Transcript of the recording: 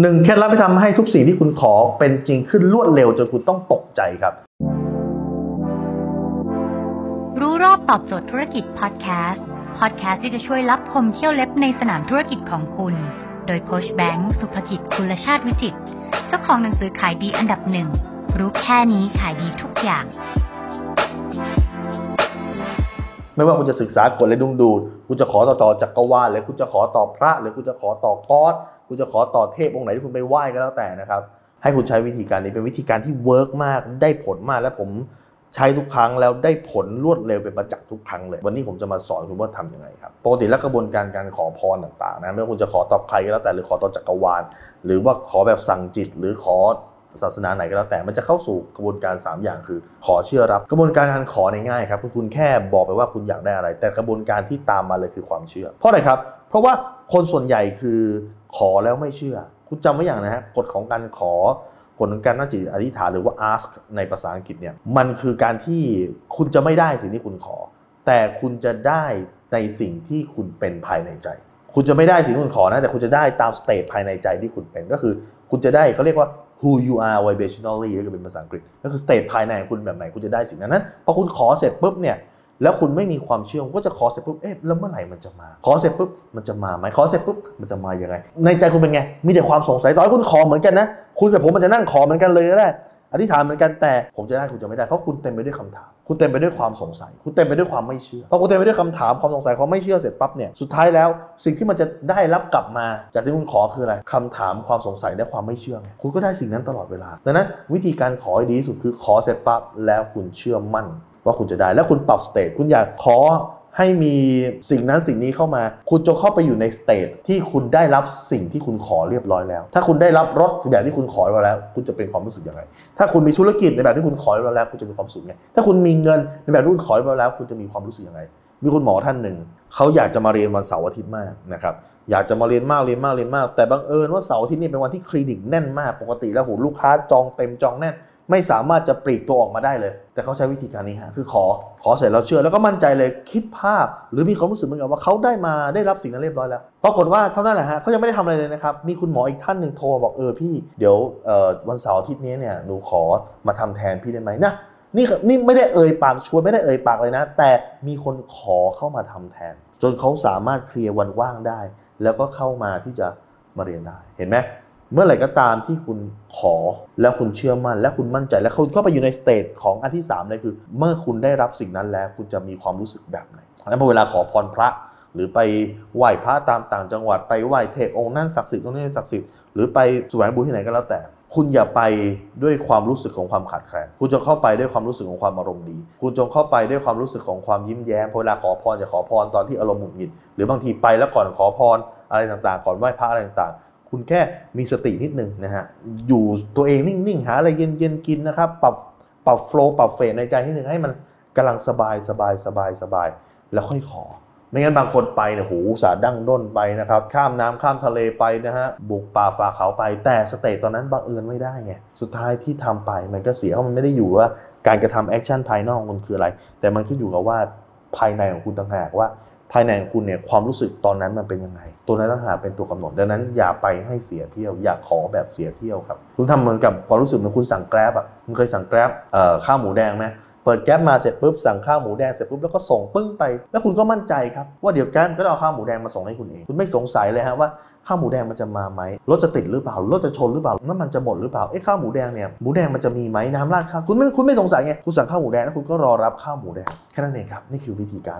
หนึ่งเคล็ดลับที่ทำให้ทุกสิ่งที่คุณขอเป็นจริงขึ้นรวดเร็วจนคุณต้องตกใจครับ รู้รอบตอบโจทย์ธุรกิจพอดแคสต์พอดแคสต์ที่จะช่วยรับพมเที่ยวเล็บในสนามธุรกิจของคุณ โดยโคชแบงค์สุภกิจคุลชาติวิจิตเจ้าของหนังสือขายดีอันดับหนึ่งรู้แค่นี้ขายดีทุกอย่าง ไม่ว่าคุณจะศึกษากฎและดุงดูดคุณจะขอต่อต่อจักรวาลหรือคุณจะขอต่อพระ หรือคุณจะขอต่อ God คุณจะขอต่อเทพองค์ไหนที่คุณไปไหว้ก็แล้วแต่นะครับ ให้คุณใช้วิธีการนี้เป็นวิธีการที่ work มากได้ผลมากและผมใช้ทุกครั้งแล้วได้ผลรวดเร็วเป็นประจักษ์ทุกครั้งเลย วันนี้ผมจะมาสอนคุณว่าทำยังไงครับปกติแล้วกระบวนการการขอพรต่างๆนะไม่ว่าคุณจะขอต่อใครก็แล้วแต่หรือขอต่อจักรวาล หรือว่าขอแบบสั่งจิตหรือขอ ศาสนาไหนก็แล้วแต่มันจะเข้าสู่กระบวนการ 3 อย่างคือ ขอเชื่อรับ กระบวนการการขอในง่ายครับคือคุณแค่บอกไปว่าคุณอยากได้อะไร แต่กระบวนการที่ตามมาเลยคือความเชื่อ เพราะอะไรครับ เพราะว่าคนส่วนใหญ่คือขอแล้วไม่เชื่อ คุณจำไว้อย่างนะฮะกฎของการขอกฎของการตั้งจิตอธิษฐานหรือว่า ask ในภาษาอังกฤษเนี่ยมันคือการที่คุณจะไม่ได้สิ่งที่คุณขอ แต่คุณจะได้ในสิ่งที่คุณเป็นภายในใจ คุณจะไม่ได้สิ่งที่คุณขอนะแต่คุณจะได้ตามสเตทภายในใจที่คุณเป็นก็คือ คุณจะได้เขาเรียกว่า who you are vibrationally ก็เป็นภาษาอังกฤษ ก็คือสเตทภายในของคุณแบบไหนคุณจะได้สิ่งนั้นนั้นพอคุณขอเสร็จปุ๊บเนี่ยแล้วคุณไม่มีความเชื่อก็จะขอเสร็จปุ๊บเอ๊ะแล้วเมื่อไหร่มันจะมา ขอเสร็จปุ๊บมันจะมาไหมขอเสร็จปุ๊บมันจะมายังไง ในใจคุณเป็นไง มีแต่ความสงสัยต่อให้คุณขอเหมือนกันนะ คุณกับผมมันจะนั่งขอเหมือนกันเลยก็ได้ อธิษฐานเหมือนกันแต่ผมจะได้คุณจะไม่ได้เพราะคุณเต็มไปด้วยคำถาม คุณเต็มไปด้วยความสงสัย คุณเต็มไปด้วยความไม่เชื่อพอคุณเต็มไปด้วยคำถามความสงสัยความไม่เชื่อเสร็จปั๊บเนี่ยสุดท้ายแล้วสิ่งที่มันจะได้รับกลับมา จากสิ่งที่คุณขอคืออะไรคำถามความสงสัยและความไม่เชื่อไงคุณก็ได้สิ่งนั้นตลอดเวลาดังนั้น วิธีการขอให้ดีที่สุดคือขอเสร็จปั๊บแล้วคุณเชื่อมั่นว่าคุณจะได้แล้วคุณปรับ state คุณอยากขอ ให้มีสิ่งนั้นสิ่งนี้เข้ามา คุณจงเข้าไปอยู่ใน state ที่คุณได้รับสิ่งที่คุณขอเรียบร้อยแล้ว ถ้าคุณได้รับรถแบบที่คุณขอไปแล้ว คุณจะเป็นความรู้สึกยังไง ถ้าคุณมีธุรกิจในแบบที่คุณขอไปแล้ว คุณจะมีความสุขไงถ้าคุณมีเงินในแบบที่คุณขอไปแล้ว คุณจะมีความรู้สึกยังไง มีคุณหมอท่านหนึ่งเขาอยากจะมาเรียนวันเสาร์อาทิตย์มากนะครับอยากจะมาเรียนมากเรียนมากเรียนมาก แต่บังเอิญว่าเสาร์อาทิตย์นี่เป็นวันที่คลินิกแน่นมากปกติแล้วโหลูกค้าจองเต็มจองแน่น ไม่สามารถจะปลีกตัวออกมาได้เลย แต่เขาใช้วิธีการนี้ฮะคือขอขอเสร็จแล้วเชื่อแล้วก็มั่นใจเลยคิดภาพ หรือมีความรู้สึกเหมือนกับว่าเขาได้มาได้รับสิ่งนั้นเรียบร้อยแล้วปรากฏว่าเท่านั้นแหละฮะเขายังไม่ได้ทำอะไรเลยนะครับมีคุณหมออีกท่านหนึ่งโทรบอกเออพี่เดี๋ยววันเสาร์อาทิตย์นี้เนี่ยหนูขอมาทำแทนพี่ได้ไหมนะนี่นี่ไม่ได้เอ่ยปากชวนไม่ได้เอ่ยปากเลยนะ แต่มีคนขอเข้ามาทำแทน จนเขาสามารถเคลียร์วันว่างได้ แล้วก็เข้ามาที่จะมาเรียนได้เห็นไหม เมื่อไหร่ก็ตามที่คุณขอแล้วคุณเชื่อมั่น และคุณมั่นใจแล้วคุณก็ไปอยู่ในสเตจของอันที่3เลยคือ เมื่อคุณได้รับสิ่งนั้นแล้ว คุณจะมีความรู้สึกแบบไหนแล้วพอเวลาขอพรพระหรือไปไหว้พระตามต่างจังหวัดไปไหว้เทพองค์นั้นศักดิ์สิทธิ์องค์นี้ศักดิ์สิทธิ์หรือไปสวงบุญที่ไหนก็แล้วแต่ คุณอย่าไปด้วยความรู้สึกของความขาดแคลนคุณจงเข้าไปด้วยความรู้สึกของความอารมณ์ดี คุณจงเข้าไปด้วยความรู้สึกของความยิ้มแย้มพอเวลาขอพรอย่าขอพรตอนที่อารมณ์หงุดหงิดหรือบางทีไปแล้วก่อนขอพรอะไรต่างๆ ก่อนไหว้พระอะไรต่างๆ คุณแค่มีสตินิดนึงนะฮะอยู่ตัวเองนิ่งๆหาอะไรเย็นๆกินนะครับปรับปรับ flow ปรับ phase ในใจนิดนึงให้มันกำลังสบายสบายสบายสบายแล้วค่อยขอ ไม่งั้นบางคนไปเนี่ยโหอุตส่าห์ดั้นด้นไปนะครับ ข้ามน้ำข้ามทะเลไปนะฮะบุกป่าฝ่าเขาไป แต่ state ตอนนั้นบังเอิญไม่ได้ไงสุดท้ายที่ทำไปมันก็เสียเพราะมันไม่ได้อยู่ว่า การกระทำ action ภายนอกมันคืออะไร แต่มันขึ้นอยู่กับว่าภายในของคุณต่างหากว่า ภายในของคุณเนี่ยความรู้สึกตอนนั้นมันเป็นยังไง ตัวนั้นต่างหากเป็นตัวกำหนดดังนั้น อย่าไปให้เสียเที่ยว อย่าขอแบบเสียเที่ยวครับคุณทำเหมือนกับความรู้สึกเหมือนคุณสั่งแกร็บอะคุณเคยสั่งแกร็บเอ่อข้าวหมูแดงไหมเปิดแก๊บมาเสร็จปุ๊บสั่งข้าวหมูแดงเสร็จปุ๊บแล้วก็ส่งปึ้งไป แล้วคุณก็มั่นใจครับว่าเดี๋ยวแก๊บก็จะเอาข้าวหมูแดงมาส่งให้คุณเองคุณไม่สงสัยเลยฮะว่าข้าวหมูแดงมันจะมาไหมรถจะติดหรือเปล่ารถจะชนหรือเปล่าน้ำมันจะหมดหรือเปล่าเอ๊ะข้าวหมูแดงเนี่ยหมูแดงมันจะมีไหมน้ำราดข้าวคุณไม่คุณไม่สงสัยไงคุณสั่งข้าวหมูแดงแล้วคุณก็รอรับข้าวหมูแดงแค่นั้นเองครับนี่คือวิธีการ